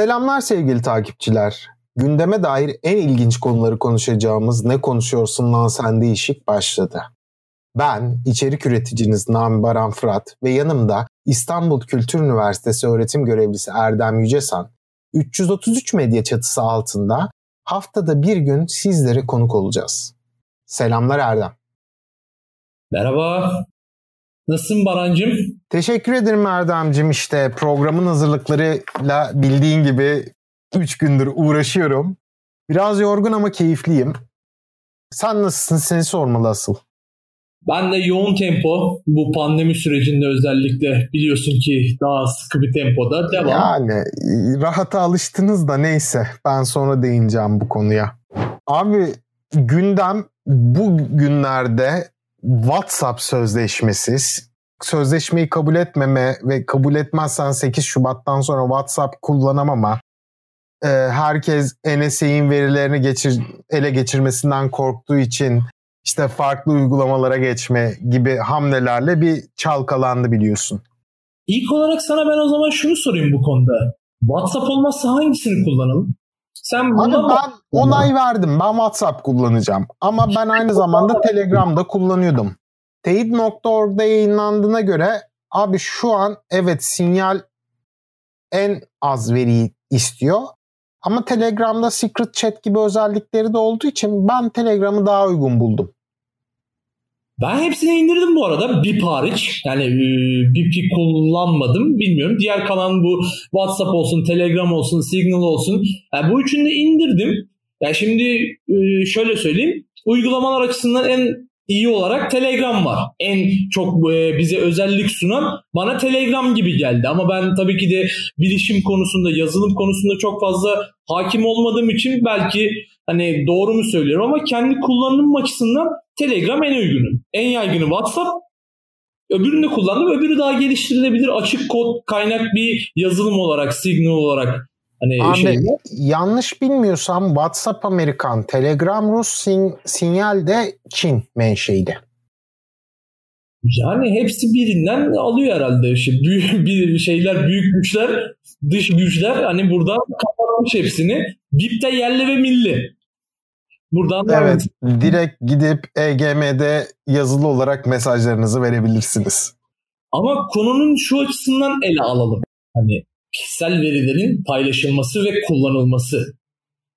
Selamlar sevgili takipçiler. Gündeme dair en ilginç konuları konuşacağımız Ne Konuşuyorsun Lan Sen Değişik başladı. Ben içerik üreticiniz Nami Baran Fırat ve yanımda İstanbul Kültür Üniversitesi öğretim görevlisi Erdem Yücesan 333 medya çatısı altında haftada bir gün sizlere konuk olacağız. Selamlar Erdem. Merhaba. Nasılsın Barancım? Teşekkür ederim Erdem'cim. İşte programın hazırlıklarıyla bildiğin gibi 3 gündür uğraşıyorum. Biraz yorgun ama keyifliyim. Sen nasılsın? Seni sormalı asıl. Ben de yoğun tempo bu pandemi sürecinde özellikle biliyorsun ki daha sıkı bir tempoda devam. Yani rahata alıştınız da neyse ben sonra değineceğim bu konuya. Abi gündem bu günlerde WhatsApp sözleşmesiz sözleşmeyi kabul etmeme ve kabul etmezsen 8 Şubat'tan sonra WhatsApp kullanamama e, herkes NSA'in verilerini geçir, ele geçirmesinden korktuğu için işte farklı uygulamalara geçme gibi hamlelerle bir çalkalandı biliyorsun. İlk olarak sana ben o zaman şunu sorayım bu konuda. WhatsApp olmazsa hangisini kullanalım? Sen buna Abi ben onay verdim. Ben WhatsApp kullanacağım. Ama ben aynı zamanda Telegram'da kullanıyordum. Teyit.org'da yayınlandığına göre abi şu an evet sinyal en az veriyi istiyor. Ama Telegram'da secret chat gibi özellikleri de olduğu için ben Telegram'ı daha uygun buldum. Ben hepsini indirdim bu arada. BIP hariç. Yani e, BIP'i kullanmadım. Bilmiyorum. Diğer kalan bu WhatsApp olsun, Telegram olsun, Signal olsun. Yani bu üçünü de indirdim. Yani şimdi e, şöyle söyleyeyim. Uygulamalar açısından en iyi olarak Telegram var. En çok e, bize özellik sunan bana Telegram gibi geldi. Ama ben tabii ki de bilişim konusunda, yazılım konusunda çok fazla hakim olmadığım için belki hani doğru mu söylüyorum ama kendi kullanım açısından Telegram en uygunu. En yaygını WhatsApp. Öbürünü kullandım. Öbürü daha geliştirilebilir. Açık kod kaynak bir yazılım olarak, signal olarak Hani Abi, şey yanlış bilmiyorsam WhatsApp Amerikan, Telegram Rus, sin, Sinyal de Çin menşeiydi. Yani hepsi birinden alıyor herhalde. İşte büyük bir şeyler, büyük güçler, dış güçler hani burada kapatmış hepsini. BIP de yerli ve milli. Buradan evet, da... direkt gidip EGM'de yazılı olarak mesajlarınızı verebilirsiniz. Ama konunun şu açısından ele alalım. Hani kişisel verilerin paylaşılması ve kullanılması.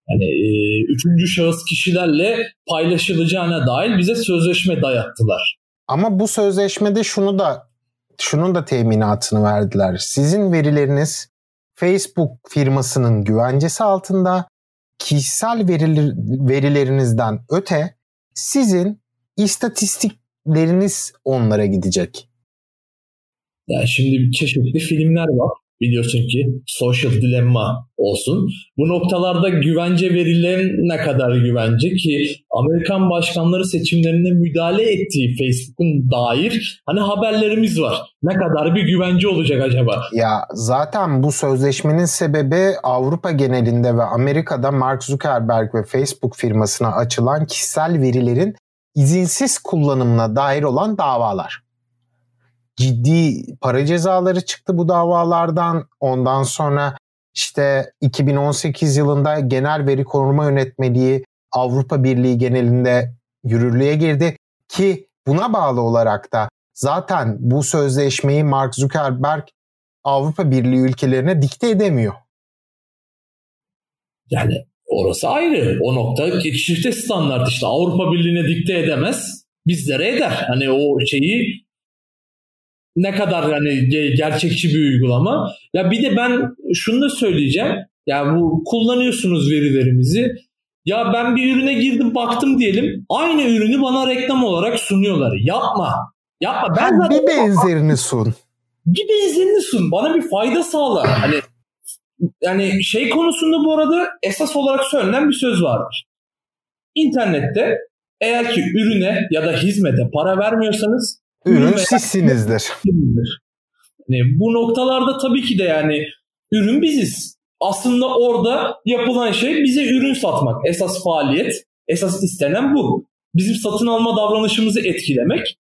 Yani e, üçüncü şahıs kişilerle paylaşılacağına dair bize sözleşme dayattılar. Ama bu sözleşmede şunu da şunun da teminatını verdiler. Sizin verileriniz Facebook firmasının güvencesi altında kişisel veriler, verilerinizden öte sizin istatistikleriniz onlara gidecek. Yani şimdi çeşitli filmler var biliyorsun ki social dilemma olsun. Bu noktalarda güvence verilen ne kadar güvence ki Amerikan başkanları seçimlerine müdahale ettiği Facebook'un dair hani haberlerimiz var. Ne kadar bir güvence olacak acaba? Ya zaten bu sözleşmenin sebebi Avrupa genelinde ve Amerika'da Mark Zuckerberg ve Facebook firmasına açılan kişisel verilerin izinsiz kullanımına dair olan davalar ciddi para cezaları çıktı bu davalardan. Ondan sonra işte 2018 yılında Genel Veri Koruma Yönetmeliği Avrupa Birliği genelinde yürürlüğe girdi ki buna bağlı olarak da zaten bu sözleşmeyi Mark Zuckerberg Avrupa Birliği ülkelerine dikte edemiyor. Yani orası ayrı. O nokta çifte standart işte Avrupa Birliği'ne dikte edemez. Bizlere eder. Hani o şeyi ne kadar yani gerçekçi bir uygulama. Ya bir de ben şunu da söyleyeceğim. Ya bu kullanıyorsunuz verilerimizi. Ya ben bir ürüne girdim baktım diyelim. Aynı ürünü bana reklam olarak sunuyorlar. Yapma. Yapma. Ben bir benzerini sun. Bir benzerini sun. Bana bir fayda sağla. Hani yani şey konusunda bu arada esas olarak söylenen bir söz vardır. İnternette eğer ki ürüne ya da hizmete para vermiyorsanız Ürün sizsinizdir. Yani bu noktalarda tabii ki de yani ürün biziz. Aslında orada yapılan şey bize ürün satmak. Esas faaliyet, esas istenen bu. Bizim satın alma davranışımızı etkilemek.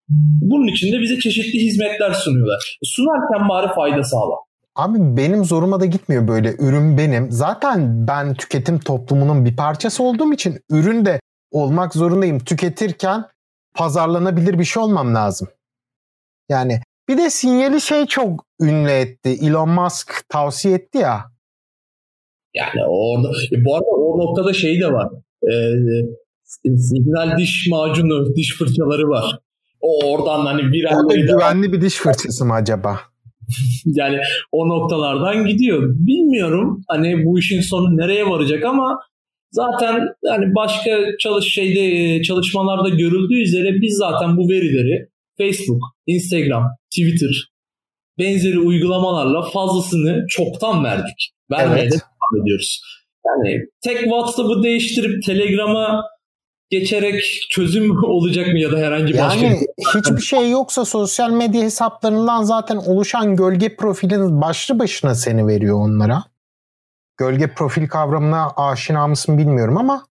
Bunun için de bize çeşitli hizmetler sunuyorlar. Sunarken bari fayda sağla. Abi benim zoruma da gitmiyor böyle ürün benim. Zaten ben tüketim toplumunun bir parçası olduğum için ürün de olmak zorundayım. Tüketirken pazarlanabilir bir şey olmam lazım. Yani bir de sinyali şey çok ünlü etti. Elon Musk tavsiye etti ya. Yani orada e, bu arada o noktada şey de var. Ee, signal diş macunu, diş fırçaları var. O oradan hani bir O da güvenli bir diş fırçası mı acaba? yani o noktalardan gidiyor. Bilmiyorum hani bu işin sonu nereye varacak ama zaten yani başka çalış şeyde e, çalışmalarda görüldüğü üzere biz zaten bu verileri Facebook, Instagram, Twitter benzeri uygulamalarla fazlasını çoktan verdik. Vermeye evet. de devam ediyoruz. Yani tek WhatsApp'ı değiştirip Telegram'a geçerek çözüm olacak mı ya da herhangi başka yani hiçbir şey yoksa sosyal medya hesaplarından zaten oluşan gölge profilin başlı başına seni veriyor onlara. Gölge profil kavramına aşina mısın bilmiyorum ama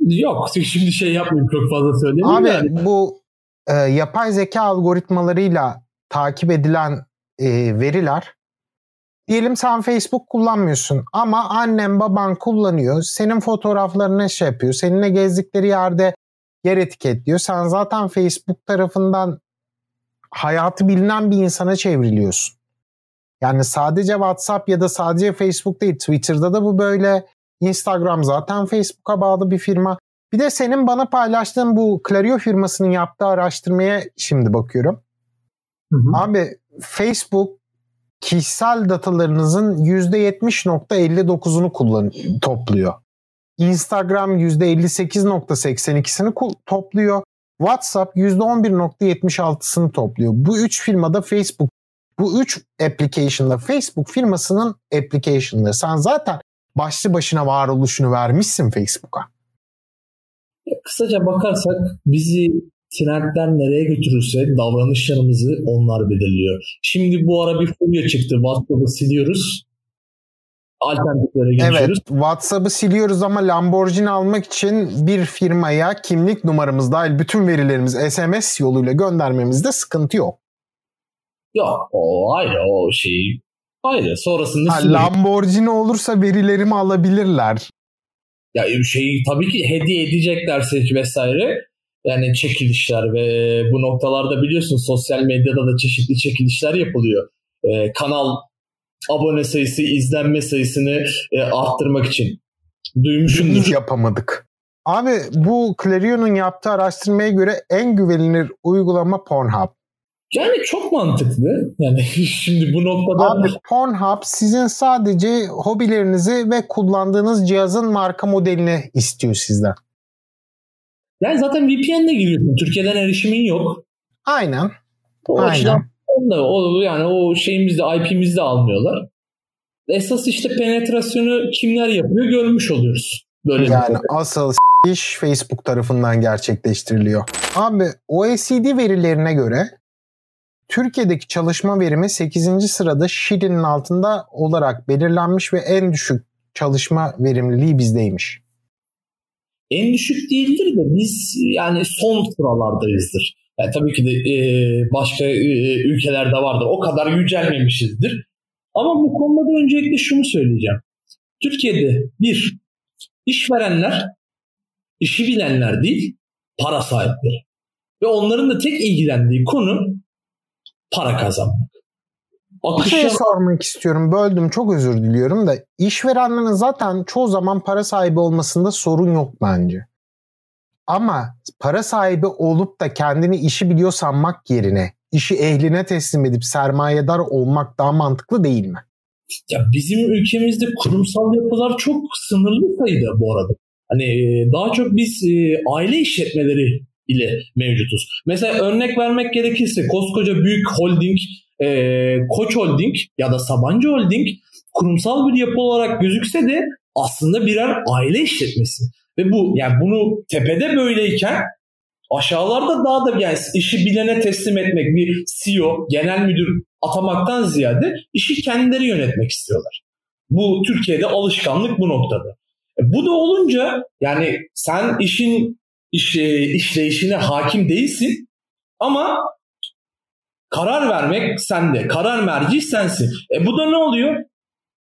Yok şimdi şey yapmayayım çok fazla söyleyeyim. Abi yani. bu e, yapay zeka algoritmalarıyla takip edilen e, veriler Diyelim sen Facebook kullanmıyorsun ama annen baban kullanıyor. Senin fotoğraflarını şey yapıyor. Seninle gezdikleri yerde yer etiketliyor. Sen zaten Facebook tarafından hayatı bilinen bir insana çevriliyorsun. Yani sadece WhatsApp ya da sadece Facebook değil. Twitter'da da bu böyle. Instagram zaten Facebook'a bağlı bir firma. Bir de senin bana paylaştığın bu Clario firmasının yaptığı araştırmaya şimdi bakıyorum. Hı hı. Abi Facebook kişisel datalarınızın %70.59'unu kullan topluyor. Instagram %58.82'sini topluyor. WhatsApp %11.76'sını topluyor. Bu üç firmada Facebook, bu üç application'da Facebook firmasının application'ları. Sen zaten başlı başına varoluşunu vermişsin Facebook'a. Kısaca bakarsak bizi trendler nereye götürürse davranışlarımızı onlar belirliyor. Şimdi bu ara bir furya çıktı. WhatsApp'ı siliyoruz. Alternatiflere geçiyoruz. Evet WhatsApp'ı siliyoruz ama Lamborghini almak için bir firmaya kimlik numaramız dahil bütün verilerimiz SMS yoluyla göndermemizde sıkıntı yok. Yok o ayrı o şey ayrı sonrasında ha, Lamborghini olursa verilerimi alabilirler. Ya şey tabii ki hediye edeceklerse vesaire yani çekilişler ve bu noktalarda biliyorsun sosyal medyada da çeşitli çekilişler yapılıyor. Ee, kanal abone sayısı, izlenme sayısını e, arttırmak için. Duymuşsundur. Biz yapamadık. Abi bu Clarion'un yaptığı araştırmaya göre en güvenilir uygulama Pornhub. Yani çok mantıklı. Yani şimdi bu noktada... Abi Pornhub sizin sadece hobilerinizi ve kullandığınız cihazın marka modelini istiyor sizden. Yani zaten VPN'le giriyorsun. Türkiye'den erişimin yok. Aynen. O Aynen. Da, o, yani o şeyimizde IP'mizde almıyorlar. Esas işte penetrasyonu kimler yapıyor görmüş oluyoruz. Böyle yani asıl iş Facebook tarafından gerçekleştiriliyor. Abi OECD verilerine göre Türkiye'deki çalışma verimi 8. sırada Şili'nin altında olarak belirlenmiş ve en düşük çalışma verimliliği bizdeymiş en düşük değildir de biz yani son sıralardayızdır. Yani tabii ki de e, başka e, ülkelerde vardır. O kadar yücelmemişizdir. Ama bu konuda da öncelikle şunu söyleyeceğim. Türkiye'de bir, işverenler, işi bilenler değil, para sahipleri. Ve onların da tek ilgilendiği konu para kazanmak. Akışa... Bir şey sormak istiyorum. Böldüm çok özür diliyorum da işverenlerin zaten çoğu zaman para sahibi olmasında sorun yok bence. Ama para sahibi olup da kendini işi biliyor sanmak yerine işi ehline teslim edip sermayedar olmak daha mantıklı değil mi? Ya bizim ülkemizde kurumsal yapılar çok sınırlı sayıda bu arada. Hani e, daha çok biz e, aile işletmeleri ile mevcutuz. Mesela örnek vermek gerekirse koskoca büyük holding e, Koç Holding ya da Sabancı Holding kurumsal bir yapı olarak gözükse de aslında birer aile işletmesi. Ve bu yani bunu tepede böyleyken aşağılarda daha da yani işi bilene teslim etmek bir CEO, genel müdür atamaktan ziyade işi kendileri yönetmek istiyorlar. Bu Türkiye'de alışkanlık bu noktada. E, bu da olunca yani sen işin iş, işleyişine hakim değilsin ama Karar vermek sende. Karar merci sensin. E bu da ne oluyor?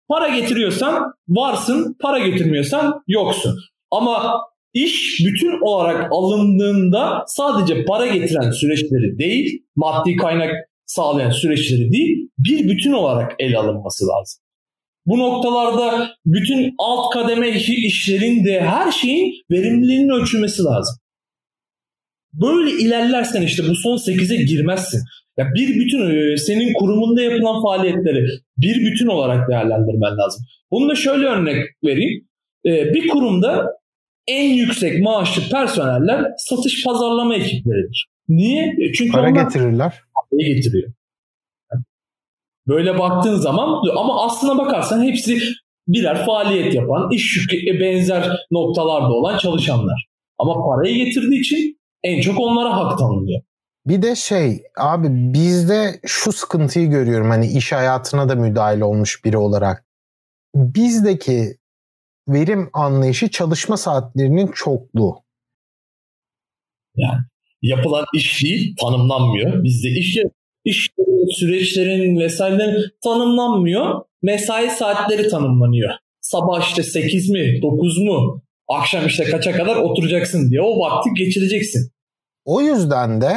Para getiriyorsan varsın, para getirmiyorsan yoksun. Ama iş bütün olarak alındığında sadece para getiren süreçleri değil, maddi kaynak sağlayan süreçleri değil, bir bütün olarak ele alınması lazım. Bu noktalarda bütün alt kademe işlerin de her şeyin verimliliğinin ölçülmesi lazım. Böyle ilerlersen işte bu son 8'e girmezsin. Ya bir bütün e, senin kurumunda yapılan faaliyetleri bir bütün olarak değerlendirmen lazım. Bunu da şöyle örnek vereyim. E, bir kurumda en yüksek maaşlı personeller satış pazarlama ekipleridir. Niye? E, çünkü para getirirler. Parayı getiriyor. Böyle baktığın zaman ama aslına bakarsan hepsi birer faaliyet yapan, iş yükü benzer noktalarda olan çalışanlar. Ama parayı getirdiği için en çok onlara hak tanınıyor. Bir de şey abi bizde şu sıkıntıyı görüyorum hani iş hayatına da müdahil olmuş biri olarak. Bizdeki verim anlayışı çalışma saatlerinin çokluğu. Yani yapılan iş değil tanımlanmıyor. Bizde iş iş süreçlerin vesairelerin tanımlanmıyor. Mesai saatleri tanımlanıyor. Sabah işte 8 mi 9 mu akşam işte kaça kadar oturacaksın diye o vakti geçireceksin. O yüzden de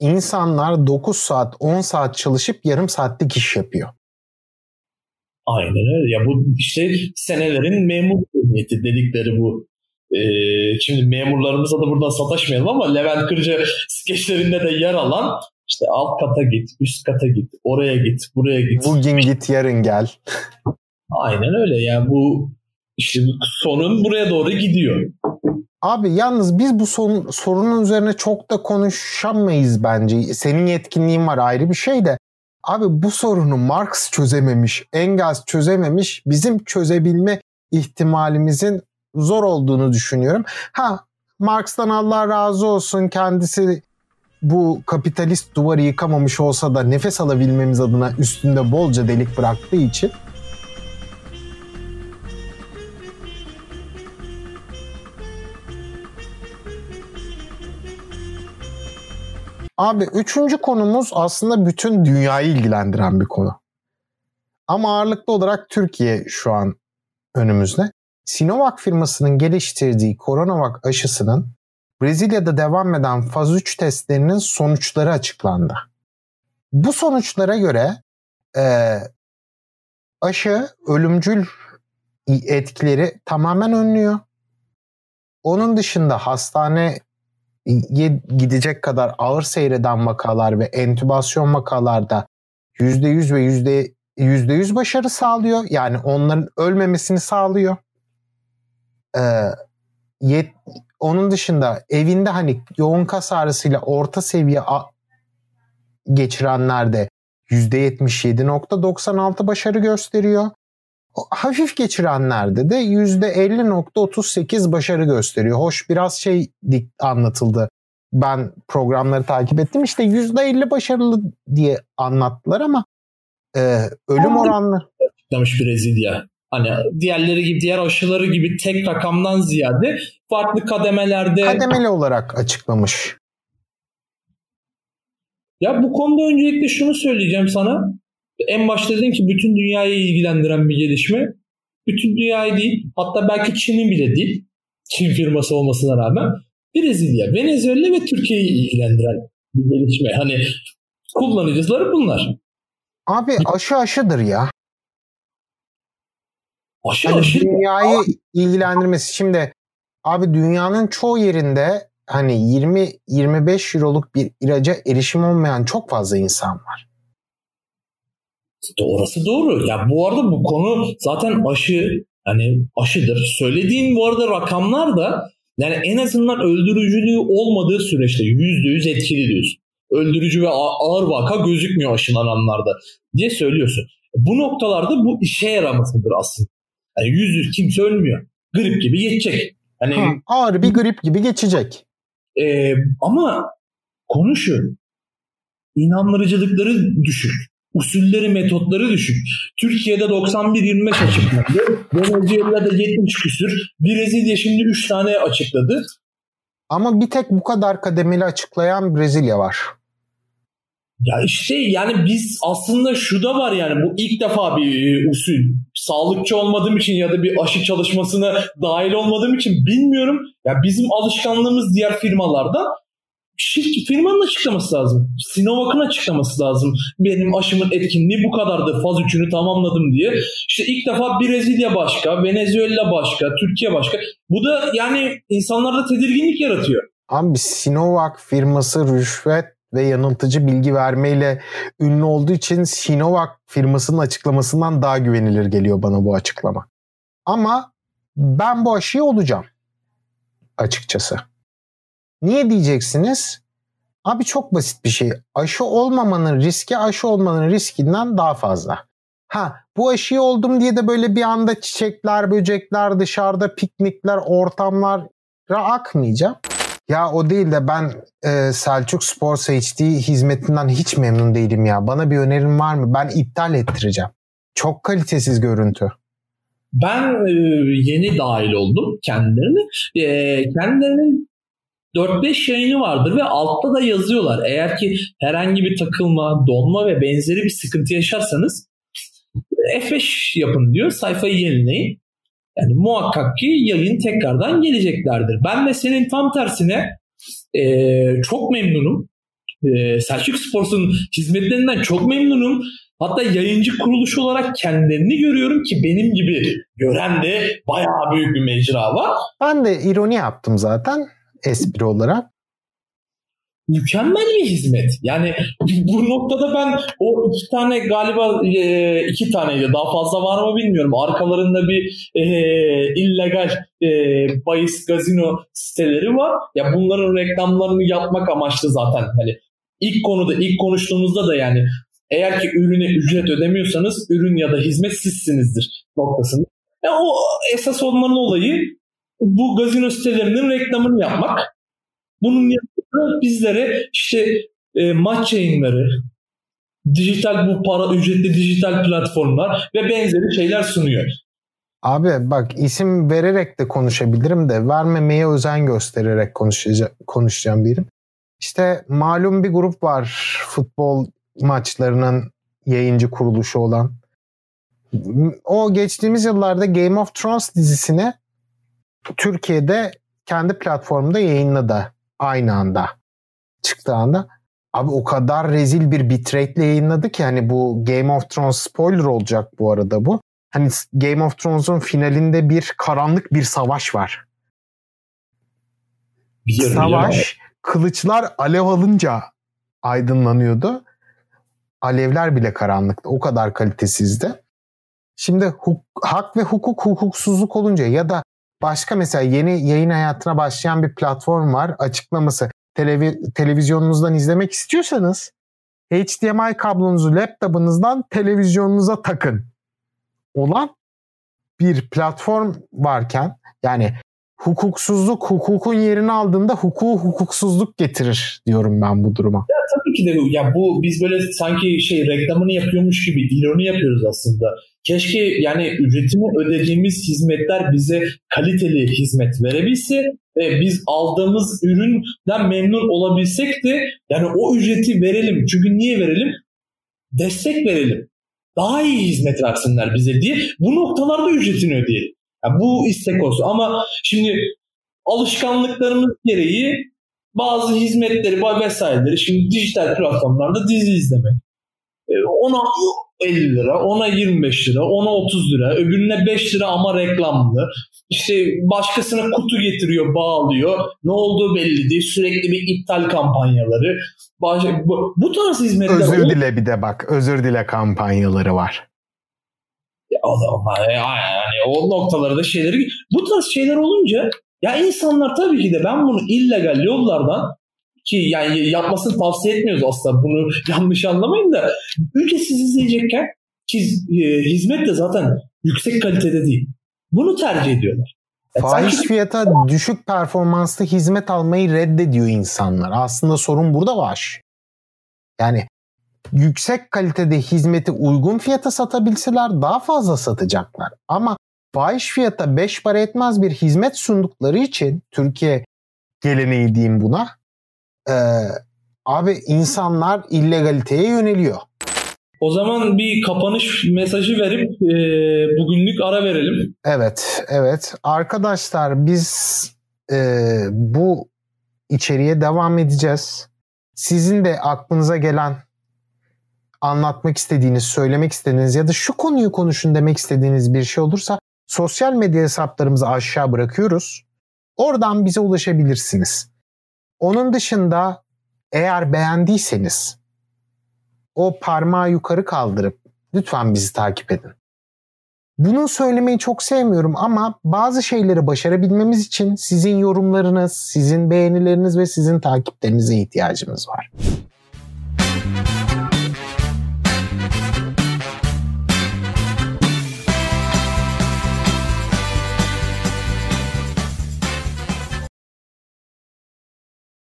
insanlar 9 saat 10 saat çalışıp yarım saatlik iş yapıyor. Aynen öyle. Ya bu işte senelerin memur niyeti dedikleri bu. Ee, şimdi memurlarımıza da buradan sataşmayalım ama Levent Kırca skeçlerinde de yer alan işte alt kata git, üst kata git, oraya git, buraya git. Bugün git, yarın gel. Aynen öyle. Yani bu işte sorun buraya doğru gidiyor. Abi yalnız biz bu sorun, sorunun üzerine çok da konuşamayız bence. Senin yetkinliğin var ayrı bir şey de. Abi bu sorunu Marx çözememiş, Engels çözememiş. Bizim çözebilme ihtimalimizin zor olduğunu düşünüyorum. Ha Marx'tan Allah razı olsun kendisi bu kapitalist duvarı yıkamamış olsa da nefes alabilmemiz adına üstünde bolca delik bıraktığı için Abi üçüncü konumuz aslında bütün dünyayı ilgilendiren bir konu. Ama ağırlıklı olarak Türkiye şu an önümüzde. Sinovac firmasının geliştirdiği Coronavac aşısının Brezilya'da devam eden faz 3 testlerinin sonuçları açıklandı. Bu sonuçlara göre e, aşı ölümcül etkileri tamamen önlüyor. Onun dışında hastane gidecek kadar ağır seyreden vakalar ve entübasyon vakalarda %100 ve yüzde 100 başarı sağlıyor. Yani onların ölmemesini sağlıyor. Ee, onun dışında evinde hani yoğun kas ağrısıyla orta seviye geçirenlerde %77.96 başarı gösteriyor. Hafif geçirenlerde de %50.38 başarı gösteriyor. Hoş biraz şey anlatıldı. Ben programları takip ettim. İşte %50 başarılı diye anlattılar ama e, ölüm oranları... Açıklamış Brezilya. Hani diğerleri gibi diğer aşıları gibi tek rakamdan ziyade farklı kademelerde kademeli olarak açıklamış. Ya bu konuda öncelikle şunu söyleyeceğim sana. En başta dedin ki bütün dünyayı ilgilendiren bir gelişme. Bütün dünyayı değil hatta belki Çin'in bile değil. Çin firması olmasına rağmen Brezilya, Venezuela ve Türkiye'yi ilgilendiren bir gelişme. Hani kullanıcıları bunlar. Abi aşı aşıdır ya. Aşı hani aşı. Dünyayı ilgilendirmesi. Şimdi abi dünyanın çoğu yerinde hani 20-25 euroluk bir ilaca erişim olmayan çok fazla insan var. Orası doğru. Ya bu arada bu konu zaten aşı hani aşıdır. Söylediğin bu arada rakamlar da yani en azından öldürücülüğü olmadığı süreçte %100 etkili diyorsun. Öldürücü ve ağır vaka gözükmüyor aşılananlarda diye söylüyorsun. Bu noktalarda bu işe yaramasıdır aslında. Yani yüz yüz kimse ölmüyor. Grip gibi geçecek. Hani, ha, ağır bir grip gibi geçecek. E, ama konu şu. İnandırıcılıkları düşük. Usulleri, metotları düşük. Türkiye'de 91-25 açıkladı. Venezuela'da 70 küsür. Brezilya şimdi 3 tane açıkladı. Ama bir tek bu kadar kademeli açıklayan Brezilya var. Ya işte yani biz aslında şu da var yani bu ilk defa bir e, usul. Sağlıkçı olmadığım için ya da bir aşı çalışmasına dahil olmadığım için bilmiyorum. Ya bizim alışkanlığımız diğer firmalarda şirket firmanın açıklaması lazım. Sinovac'ın açıklaması lazım. Benim aşımın etkinliği bu kadardı. Faz 3'ünü tamamladım diye. İşte ilk defa Brezilya başka, Venezuela başka, Türkiye başka. Bu da yani insanlarda tedirginlik yaratıyor. Abi Sinovac firması rüşvet ve yanıltıcı bilgi vermeyle ünlü olduğu için Sinovac firmasının açıklamasından daha güvenilir geliyor bana bu açıklama. Ama ben bu aşıyı olacağım açıkçası. Niye diyeceksiniz? Abi çok basit bir şey. Aşı olmamanın riski aşı olmanın riskinden daha fazla. Ha bu aşıyı oldum diye de böyle bir anda çiçekler, böcekler, dışarıda piknikler, ortamlara akmayacağım. Ya o değil de ben e, Selçuk Sports HD hizmetinden hiç memnun değilim ya. Bana bir önerin var mı? Ben iptal ettireceğim. Çok kalitesiz görüntü. Ben e, yeni dahil oldum kendilerine. E, kendilerinin 4-5 yayını vardır ve altta da yazıyorlar. Eğer ki herhangi bir takılma, donma ve benzeri bir sıkıntı yaşarsanız F5 yapın diyor. Sayfayı yenileyin. Yani muhakkak ki yayın tekrardan geleceklerdir. Ben de senin tam tersine e, çok memnunum. E, Selçuk Sports'un hizmetlerinden çok memnunum. Hatta yayıncı kuruluş olarak kendilerini görüyorum ki benim gibi gören de bayağı büyük bir mecra var. Ben de ironi yaptım zaten espri olarak mükemmel bir hizmet. Yani bu noktada ben o iki tane galiba e, iki taneydi daha fazla var mı bilmiyorum. Arkalarında bir e, illegal e, bahis gazino siteleri var. Ya bunların reklamlarını yapmak amaçlı zaten. Hani ilk konuda ilk konuştuğumuzda da yani eğer ki ürüne ücret ödemiyorsanız ürün ya da hizmet sizsinizdir noktasında. Ya o esas olmanın olayı bu gazino sitelerinin reklamını yapmak. Bunun bizlere işte e, maç yayınları, dijital bu para ücretli dijital platformlar ve benzeri şeyler sunuyor. Abi bak isim vererek de konuşabilirim de vermemeye özen göstererek konuşacağım, konuşacağım diyelim. İşte malum bir grup var futbol maçlarının yayıncı kuruluşu olan. O geçtiğimiz yıllarda Game of Thrones dizisine Türkiye'de kendi platformunda yayınladı aynı anda çıktığı anda. Abi o kadar rezil bir bitrate yayınladı ki hani bu Game of Thrones spoiler olacak bu arada bu. Hani Game of Thrones'un finalinde bir karanlık bir savaş var. Biliyorum, savaş biliyorum. kılıçlar alev alınca aydınlanıyordu. Alevler bile karanlıktı. O kadar kalitesizdi. Şimdi huk, hak ve hukuk hukuksuzluk olunca ya da Başka mesela yeni yayın hayatına başlayan bir platform var. Açıklaması televi- televizyonunuzdan izlemek istiyorsanız HDMI kablonuzu laptopunuzdan televizyonunuza takın. Olan bir platform varken yani hukuksuzluk hukukun yerini aldığında hukuku hukuksuzluk getirir diyorum ben bu duruma. Ya tabii ki de ya bu biz böyle sanki şey reklamını yapıyormuş gibi ironi yapıyoruz aslında. Keşke yani ücretini ödediğimiz hizmetler bize kaliteli hizmet verebilse ve biz aldığımız üründen memnun olabilsek de yani o ücreti verelim. Çünkü niye verelim? Destek verelim. Daha iyi hizmet versinler bize diye bu noktalarda ücretini ödeyelim. Yani bu istek olsun ama şimdi alışkanlıklarımız gereği bazı hizmetleri vesaireleri şimdi dijital platformlarda dizi izlemek. E, ona 50 lira, ona 25 lira, ona 30 lira, öbürüne 5 lira ama reklamlı. İşte başkasına kutu getiriyor, bağlıyor. Ne olduğu belli değil. Sürekli bir iptal kampanyaları. Baş... Bu, bu tarz hizmetler... Özür o... dile bir de bak. Özür dile kampanyaları var. Ya o zaman yani o noktalarda şeyleri... Bu tarz şeyler olunca ya insanlar tabii ki de ben bunu illegal yollardan ki yani yapmasını tavsiye etmiyoruz aslında bunu yanlış anlamayın da ücretsiz izleyecekken ki e, hizmet de zaten yüksek kalitede değil. Bunu tercih ediyorlar. Yani Fahiş sanki... fiyata düşük performanslı hizmet almayı reddediyor insanlar. Aslında sorun burada var. Yani yüksek kalitede hizmeti uygun fiyata satabilseler daha fazla satacaklar. Ama fahiş fiyata 5 para etmez bir hizmet sundukları için Türkiye geleneği diyeyim buna e, Abi insanlar illegaliteye yöneliyor. O zaman bir kapanış mesajı verip e, bugünlük ara verelim. Evet, evet. Arkadaşlar biz e, bu içeriye devam edeceğiz. Sizin de aklınıza gelen anlatmak istediğiniz, söylemek istediğiniz ya da şu konuyu konuşun demek istediğiniz bir şey olursa sosyal medya hesaplarımızı aşağı bırakıyoruz. Oradan bize ulaşabilirsiniz. Onun dışında eğer beğendiyseniz o parmağı yukarı kaldırıp lütfen bizi takip edin. Bunu söylemeyi çok sevmiyorum ama bazı şeyleri başarabilmemiz için sizin yorumlarınız, sizin beğenileriniz ve sizin takiplerinize ihtiyacımız var.